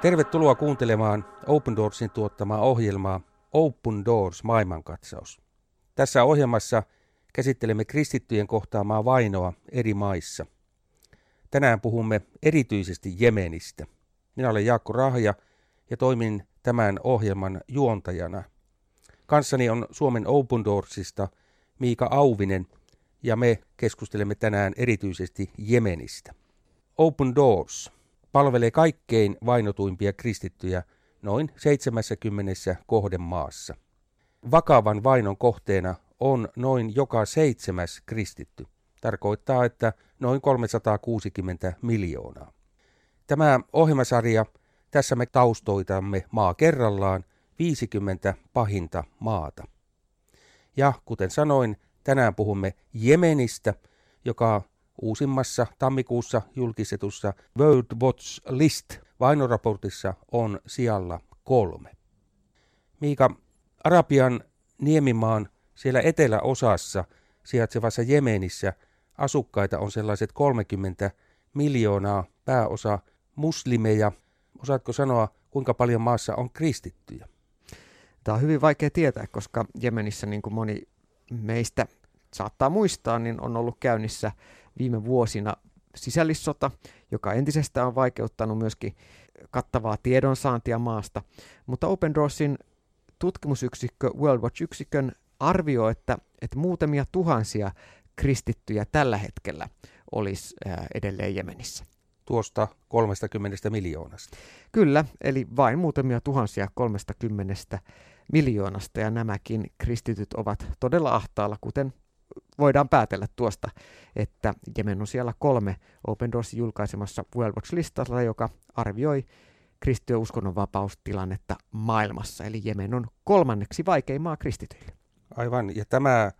Tervetuloa kuuntelemaan Open Doorsin tuottamaa ohjelmaa Open Doors maailmankatsaus. Tässä ohjelmassa käsittelemme kristittyjen kohtaamaa vainoa eri maissa. Tänään puhumme erityisesti Jemenistä. Minä olen Jaakko Rahja ja toimin tämän ohjelman juontajana. Kanssani on Suomen Open Doorsista Miika Auvinen ja me keskustelemme tänään erityisesti Jemenistä. Open Doors palvelee kaikkein vainotuimpia kristittyjä noin 70 kohdemaassa. Vakavan vainon kohteena on noin joka seitsemäs kristitty. Tarkoittaa, että noin 360 miljoonaa. Tämä ohjelmasarja, tässä me taustoitamme maa kerrallaan 50 pahinta maata. Ja kuten sanoin, tänään puhumme Jemenistä, joka uusimmassa tammikuussa julkistetussa World Watch List vainoraportissa on sijalla kolme. Miika, Arabian niemimaan siellä eteläosassa sijaitsevassa Jemenissä asukkaita on sellaiset 30 miljoonaa pääosa muslimeja. Osaatko sanoa, kuinka paljon maassa on kristittyjä? Tämä on hyvin vaikea tietää, koska Jemenissä, niin kuin moni meistä saattaa muistaa, niin on ollut käynnissä viime vuosina sisällissota, joka entisestään on vaikeuttanut myöskin kattavaa tiedonsaantia maasta. Mutta Open Doorsin tutkimusyksikkö World Watch-yksikön arvioi, että, että muutamia tuhansia kristittyjä tällä hetkellä olisi edelleen Jemenissä. Tuosta 30 miljoonasta. Kyllä, eli vain muutamia tuhansia 30 miljoonasta, ja nämäkin kristityt ovat todella ahtaalla, kuten voidaan päätellä tuosta, että Jemen on siellä kolme Open Doors julkaisemassa World Watch-listalla, joka arvioi kristittyjen uskonnonvapaustilannetta maailmassa. Eli Jemen on kolmanneksi vaikein maa kristityille. Aivan, ja tämä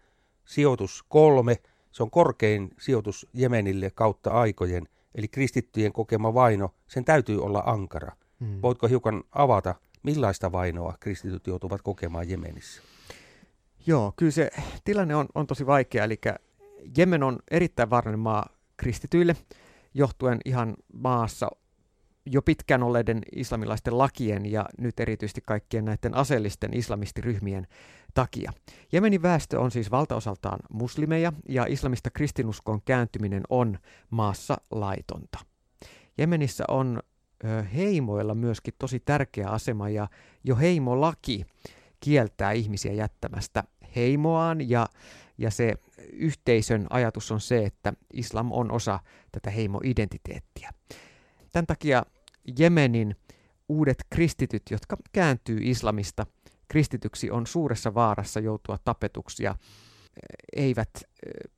sijoitus kolme, se on korkein sijoitus Jemenille kautta aikojen, eli kristittyjen kokema vaino, sen täytyy olla ankara. Hmm. Voitko hiukan avata, millaista vainoa kristityt joutuvat kokemaan Jemenissä? Joo, kyllä se tilanne on, on tosi vaikea, eli Jemen on erittäin vaarallinen maa kristityille, johtuen ihan maassa jo pitkään olleiden islamilaisten lakien ja nyt erityisesti kaikkien näiden aseellisten islamistiryhmien takia. Jemenin väestö on siis valtaosaltaan muslimeja ja islamista kristinuskoon kääntyminen on maassa laitonta. Jemenissä on ö, heimoilla myöskin tosi tärkeä asema ja jo heimolaki kieltää ihmisiä jättämästä heimoaan ja, ja se yhteisön ajatus on se, että islam on osa tätä heimoidentiteettiä. Tämän takia Jemenin uudet kristityt, jotka kääntyy islamista kristityksi, on suuressa vaarassa joutua tapetuksi ja eivät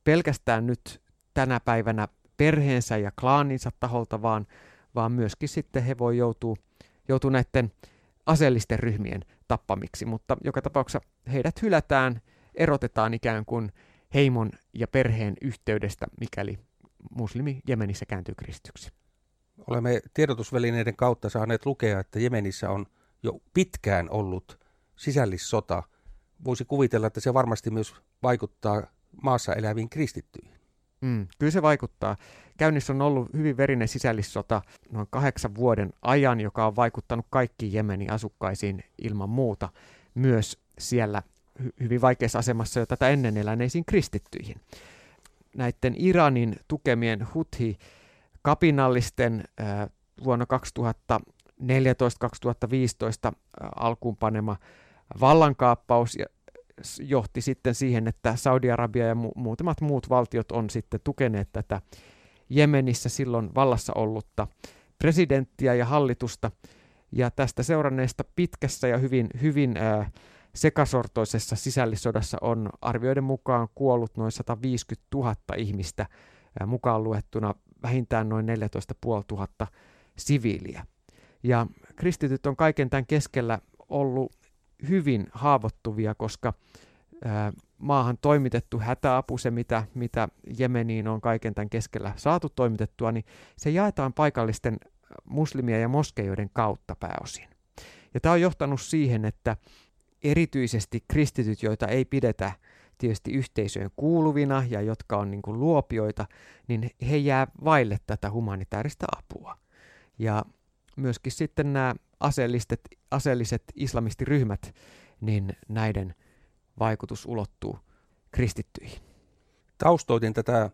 pelkästään nyt tänä päivänä perheensä ja klaaninsa taholta, vaan, vaan myöskin sitten he voi joutua, joutua näiden aseellisten ryhmien tappamiksi, mutta joka tapauksessa heidät hylätään, erotetaan ikään kuin heimon ja perheen yhteydestä, mikäli muslimi Jemenissä kääntyy kristyksi. Olemme tiedotusvälineiden kautta saaneet lukea, että Jemenissä on jo pitkään ollut sisällissota. Voisi kuvitella, että se varmasti myös vaikuttaa maassa eläviin kristittyihin. Mm, kyllä se vaikuttaa. Käynnissä on ollut hyvin verinen sisällissota noin kahdeksan vuoden ajan, joka on vaikuttanut kaikkiin Jemenin asukkaisiin ilman muuta, myös siellä hy- hyvin vaikeassa asemassa jo tätä ennen eläneisiin kristittyihin. Näiden Iranin tukemien Huthi kapinallisten äh, vuonna 2014-2015 äh, alkuun panema vallankaappaus johti sitten siihen, että Saudi-Arabia ja mu- muutamat muut valtiot on sitten tukeneet tätä Jemenissä silloin vallassa ollutta presidenttiä ja hallitusta. Ja tästä seuranneesta pitkässä ja hyvin, hyvin ää, sekasortoisessa sisällissodassa on arvioiden mukaan kuollut noin 150 000 ihmistä, ää, mukaan luettuna vähintään noin 14 500 siviiliä. Ja kristityt on kaiken tämän keskellä ollut hyvin haavoittuvia, koska ää, maahan toimitettu hätäapu, se mitä, mitä Jemeniin on kaiken tämän keskellä saatu toimitettua, niin se jaetaan paikallisten muslimien ja moskeijoiden kautta pääosin. Ja tämä on johtanut siihen, että erityisesti kristityt, joita ei pidetä tietysti yhteisöön kuuluvina ja jotka on niin luopioita, niin he jää vaille tätä humanitaarista apua. Ja myöskin sitten nämä aseelliset, aseelliset islamistiryhmät, niin näiden vaikutus ulottuu kristittyihin. Taustoitin tätä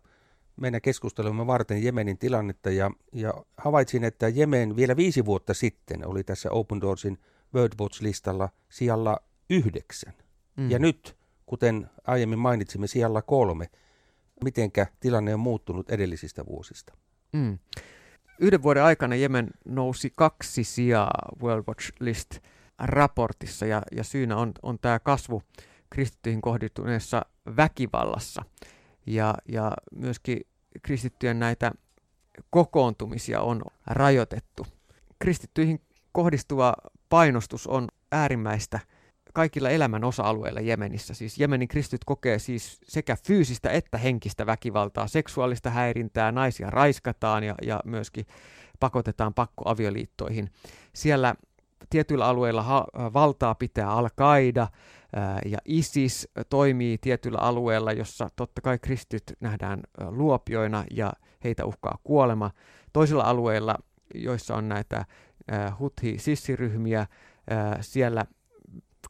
meidän keskustelumme varten Jemenin tilannetta ja, ja havaitsin, että Jemen vielä viisi vuotta sitten oli tässä Open Doorsin World Watch-listalla sijalla yhdeksän. Mm. Ja nyt, kuten aiemmin mainitsimme, sijalla kolme. Mitenkä tilanne on muuttunut edellisistä vuosista? Mm. Yhden vuoden aikana Jemen nousi kaksi sijaa World Watch List raportissa ja, ja syynä on, on tämä kasvu kristittyihin kohdistuneessa väkivallassa. Ja, ja myöskin kristittyjen näitä kokoontumisia on rajoitettu. Kristittyihin kohdistuva painostus on äärimmäistä kaikilla elämän osa-alueilla Jemenissä. Siis Jemenin kristityt kokee siis sekä fyysistä että henkistä väkivaltaa, seksuaalista häirintää, naisia raiskataan ja, ja myöskin pakotetaan pakkoavioliittoihin. Siellä tietyillä alueilla ha- valtaa pitää Al-Qaida ja ISIS toimii tietyillä alueilla, jossa totta kai kristityt nähdään luopioina ja heitä uhkaa kuolema. Toisilla alueilla, joissa on näitä huthi-sissiryhmiä, siellä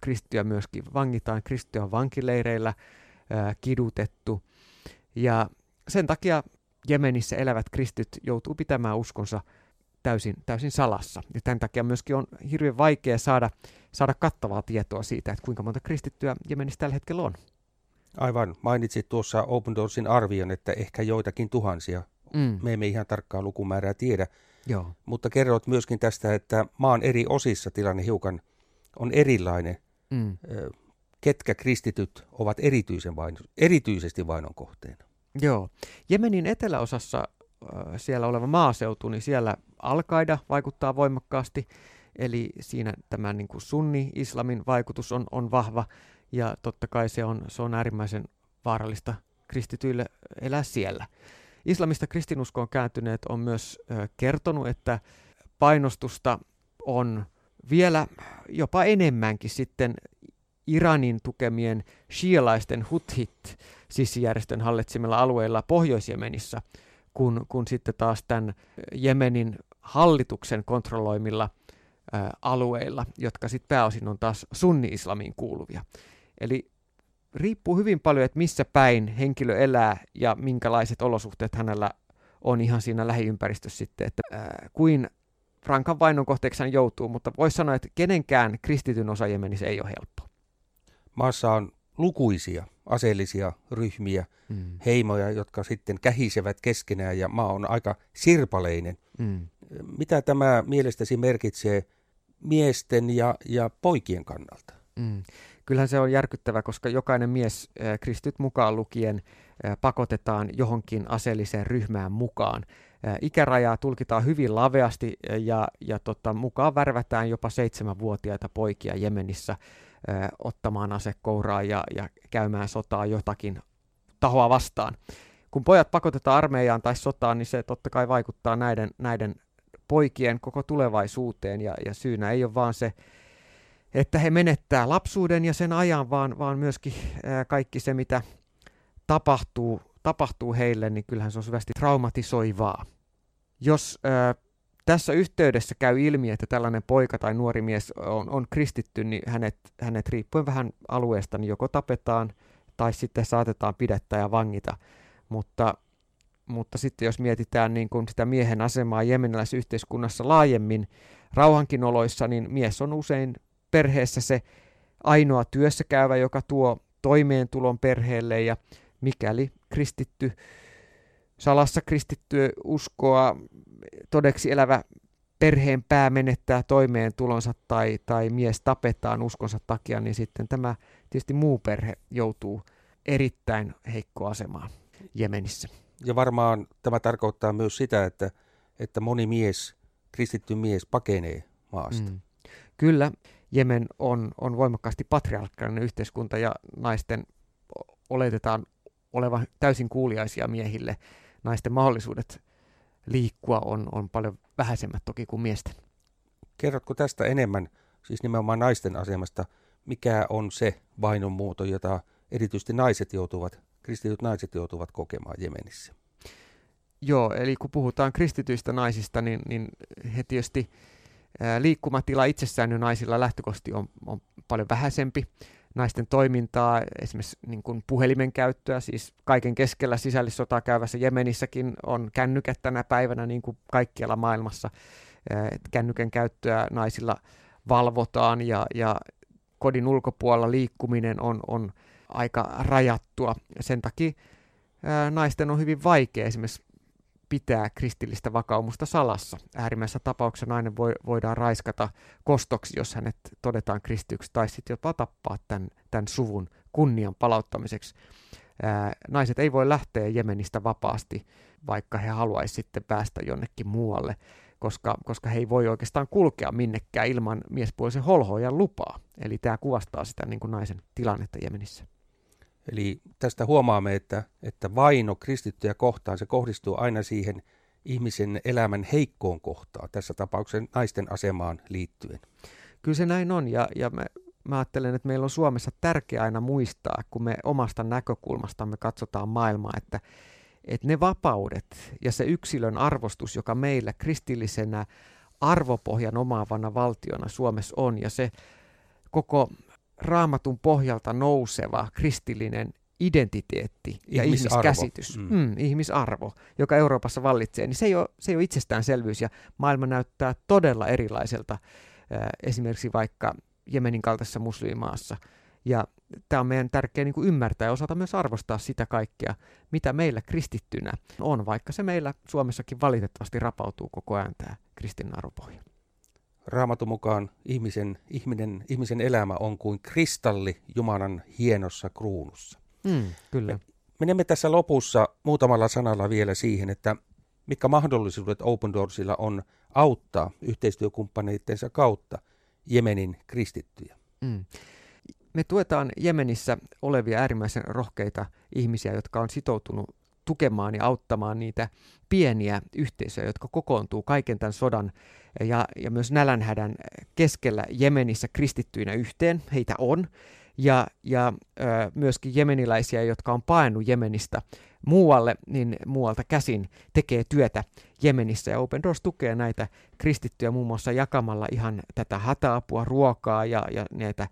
kristittyjä myöskin vangitaan, kristittyjä on vankileireillä kidutettu. Ja sen takia Jemenissä elävät kristityt joutuu pitämään uskonsa täysin, täysin salassa. Ja tämän takia myöskin on hirveän vaikea saada, saada kattavaa tietoa siitä, että kuinka monta kristittyä Jemenissä tällä hetkellä on. Aivan. Mainitsit tuossa Open Doorsin arvion, että ehkä joitakin tuhansia. Mm. Me emme ihan tarkkaa lukumäärää tiedä. Joo. Mutta kerrot myöskin tästä, että maan eri osissa tilanne hiukan on erilainen. Mm. Ketkä kristityt ovat erityisen vain, erityisesti vainon kohteena? Joo. Jemenin eteläosassa siellä oleva maaseutu, niin siellä al vaikuttaa voimakkaasti, eli siinä tämä niin kuin sunni-islamin vaikutus on, on vahva, ja totta kai se on, se on äärimmäisen vaarallista kristityille elää siellä. Islamista kristinuskoon kääntyneet on myös ö, kertonut, että painostusta on vielä jopa enemmänkin sitten Iranin tukemien shialaisten huthit sissijärjestön hallitsemilla alueilla Pohjois-Jemenissa, kun, kun sitten taas tämän Jemenin hallituksen kontrolloimilla ä, alueilla, jotka sitten pääosin on taas sunni-islamiin kuuluvia. Eli riippuu hyvin paljon, että missä päin henkilö elää ja minkälaiset olosuhteet hänellä on ihan siinä lähiympäristössä sitten, että ää, kuin rankan vainon kohteeksi hän joutuu, mutta voisi sanoa, että kenenkään kristityn osa Jemenissä ei ole helppo. Maassa on lukuisia aseellisia ryhmiä, mm. heimoja, jotka sitten kähisevät keskenään ja maa on aika sirpaleinen. Mm. Mitä tämä mielestäsi merkitsee miesten ja, ja poikien kannalta? Mm. Kyllähän se on järkyttävä, koska jokainen mies, äh, kristit mukaan lukien, äh, pakotetaan johonkin aseelliseen ryhmään mukaan. Äh, ikärajaa tulkitaan hyvin laveasti ja, ja tota, mukaan värvätään jopa seitsemänvuotiaita poikia Jemenissä ottamaan kouraa ja, ja käymään sotaa jotakin tahoa vastaan. Kun pojat pakotetaan armeijaan tai sotaan, niin se totta kai vaikuttaa näiden, näiden poikien koko tulevaisuuteen ja, ja syynä ei ole vaan se, että he menettää lapsuuden ja sen ajan, vaan, vaan myöskin ää, kaikki se, mitä tapahtuu, tapahtuu heille, niin kyllähän se on syvästi traumatisoivaa. Jos ää, tässä yhteydessä käy ilmi, että tällainen poika tai nuori mies on, on kristitty, niin hänet, hänet riippuen vähän alueesta niin joko tapetaan tai sitten saatetaan pidettää ja vangita. Mutta, mutta sitten jos mietitään niin kuin sitä miehen asemaa jemeniläisyhteiskunnassa laajemmin rauhankin oloissa, niin mies on usein perheessä se ainoa työssä käyvä, joka tuo toimeentulon perheelle ja mikäli kristitty salassa kristitty uskoa todeksi elävä perheen pää menettää toimeentulonsa tai, tai mies tapetaan uskonsa takia, niin sitten tämä tietysti muu perhe joutuu erittäin heikkoa asemaan Jemenissä. Ja varmaan tämä tarkoittaa myös sitä, että, että moni mies, kristitty mies pakenee maasta. Mm. Kyllä, Jemen on, on voimakkaasti patriarkaalinen yhteiskunta ja naisten oletetaan olevan täysin kuuliaisia miehille. Naisten mahdollisuudet liikkua on, on paljon vähäisemmät toki kuin miesten. Kerrotko tästä enemmän, siis nimenomaan naisten asemasta, mikä on se vainon muoto, jota erityisesti naiset joutuvat, kristityt naiset joutuvat kokemaan Jemenissä? Joo, eli kun puhutaan kristityistä naisista, niin, niin he tietysti liikkumatila itsessään jo naisilla lähtökohtaisesti on, on paljon vähäisempi. Naisten toimintaa, esimerkiksi niin kuin puhelimen käyttöä, siis kaiken keskellä sisällissotaa käyvässä Jemenissäkin on kännykät tänä päivänä niin kuin kaikkialla maailmassa. Kännykän käyttöä naisilla valvotaan ja, ja kodin ulkopuolella liikkuminen on, on aika rajattua. Sen takia ää, naisten on hyvin vaikea esimerkiksi pitää kristillistä vakaumusta salassa. Äärimmäisessä tapauksessa nainen voi, voidaan raiskata kostoksi, jos hänet todetaan kristyksi, tai sitten jopa tappaa tämän, tämän suvun kunnian palauttamiseksi. Ää, naiset ei voi lähteä Jemenistä vapaasti, vaikka he haluaisivat sitten päästä jonnekin muualle, koska, koska he ei voi oikeastaan kulkea minnekään ilman miespuolisen holhoajan lupaa. Eli tämä kuvastaa sitä niin kuin naisen tilannetta Jemenissä. Eli tästä huomaamme, että, että vaino kristittyjä kohtaan, se kohdistuu aina siihen ihmisen elämän heikkoon kohtaan, tässä tapauksessa naisten asemaan liittyen. Kyllä se näin on, ja, ja mä, mä ajattelen, että meillä on Suomessa tärkeää aina muistaa, kun me omasta näkökulmastamme katsotaan maailmaa, että, että ne vapaudet ja se yksilön arvostus, joka meillä kristillisenä arvopohjan omaavana valtiona Suomessa on, ja se koko raamatun pohjalta nouseva kristillinen identiteetti ja ihmisarvo. ihmiskäsitys, mm. Mm, ihmisarvo, joka Euroopassa vallitsee, niin se ei ole, se ei ole itsestäänselvyys ja maailma näyttää todella erilaiselta äh, esimerkiksi vaikka Jemenin kaltaisessa muslimimaassa. Ja tämä on meidän tärkeä niin kuin ymmärtää ja osata myös arvostaa sitä kaikkea, mitä meillä kristittynä on, vaikka se meillä Suomessakin valitettavasti rapautuu koko ajan tämä kristin arvopohja. Raamatun mukaan ihmisen, ihminen, ihmisen elämä on kuin kristalli Jumalan hienossa kruunussa. Mm, kyllä. Me menemme tässä lopussa muutamalla sanalla vielä siihen, että mitkä mahdollisuudet Open Doorsilla on auttaa yhteistyökumppaneittensa kautta Jemenin kristittyjä. Mm. Me tuetaan Jemenissä olevia äärimmäisen rohkeita ihmisiä, jotka on sitoutunut tukemaan ja auttamaan niitä pieniä yhteisöjä, jotka kokoontuu kaiken tämän sodan ja, ja myös nälänhädän keskellä Jemenissä kristittyinä yhteen. Heitä on. Ja, ja ö, myöskin jemeniläisiä, jotka on paennut Jemenistä muualle, niin muualta käsin tekee työtä Jemenissä. Ja Open Doors tukee näitä kristittyjä muun muassa jakamalla ihan tätä hätäapua, ruokaa ja, ja näitä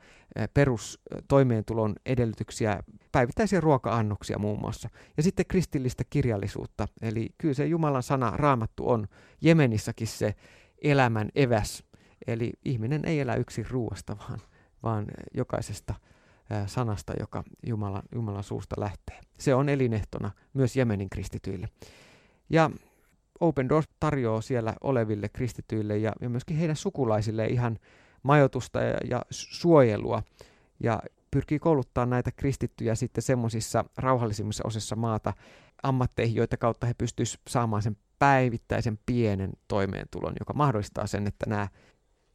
perustoimeentulon edellytyksiä, päivittäisiä ruoka-annoksia muun muassa. Ja sitten kristillistä kirjallisuutta. Eli kyllä se Jumalan sana raamattu on Jemenissäkin se elämän eväs. Eli ihminen ei elä yksin ruoasta, vaan, vaan jokaisesta sanasta, joka Jumalan, Jumalan suusta lähtee. Se on elinehtona myös Jemenin kristityille. Ja Open Doors tarjoaa siellä oleville kristityille ja, ja myöskin heidän sukulaisille ihan majoitusta ja, ja suojelua ja pyrkii kouluttaa näitä kristittyjä sitten semmoisissa rauhallisimmissa osissa maata ammatteihin, joita kautta he pystyisivät saamaan sen päivittäisen pienen toimeentulon, joka mahdollistaa sen, että nämä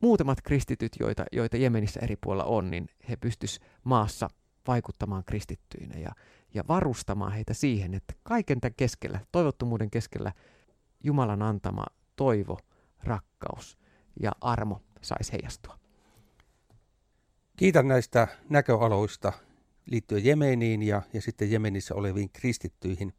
muutamat kristityt, joita, joita Jemenissä eri puolilla on, niin he pystyisivät maassa vaikuttamaan kristittyinä ja, ja varustamaan heitä siihen, että kaiken tämän keskellä, toivottomuuden keskellä, Jumalan antama toivo, rakkaus ja armo saisi heijastua. Kiitän näistä näköaloista liittyen Jemeniin ja, ja sitten Jemenissä oleviin kristittyihin.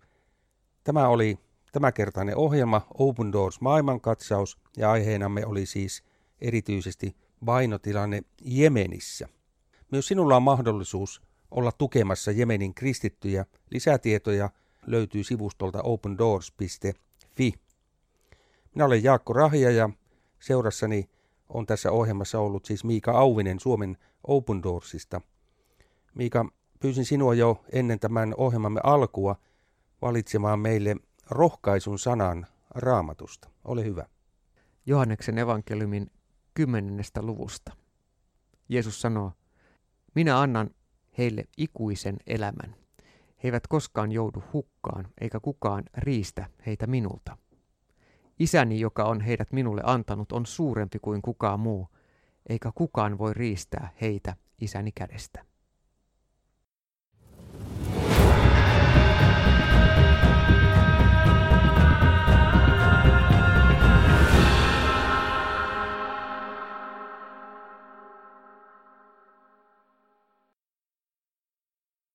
Tämä oli tämänkertainen ohjelma Open Doors maailmankatsaus ja aiheenamme oli siis erityisesti vainotilanne Jemenissä. Myös sinulla on mahdollisuus olla tukemassa Jemenin kristittyjä. Lisätietoja löytyy sivustolta opendoors.fi. Minä olen Jaakko Rahja ja seurassani on tässä ohjelmassa ollut siis Miika Auvinen Suomen Open Doorsista. Miika, pyysin sinua jo ennen tämän ohjelmamme alkua valitsemaan meille rohkaisun sanan raamatusta. Ole hyvä. Johanneksen evankeliumin kymmenennestä luvusta. Jeesus sanoo, minä annan heille ikuisen elämän. He eivät koskaan joudu hukkaan, eikä kukaan riistä heitä minulta. Isäni, joka on heidät minulle antanut, on suurempi kuin kukaan muu, eikä kukaan voi riistää heitä isäni kädestä.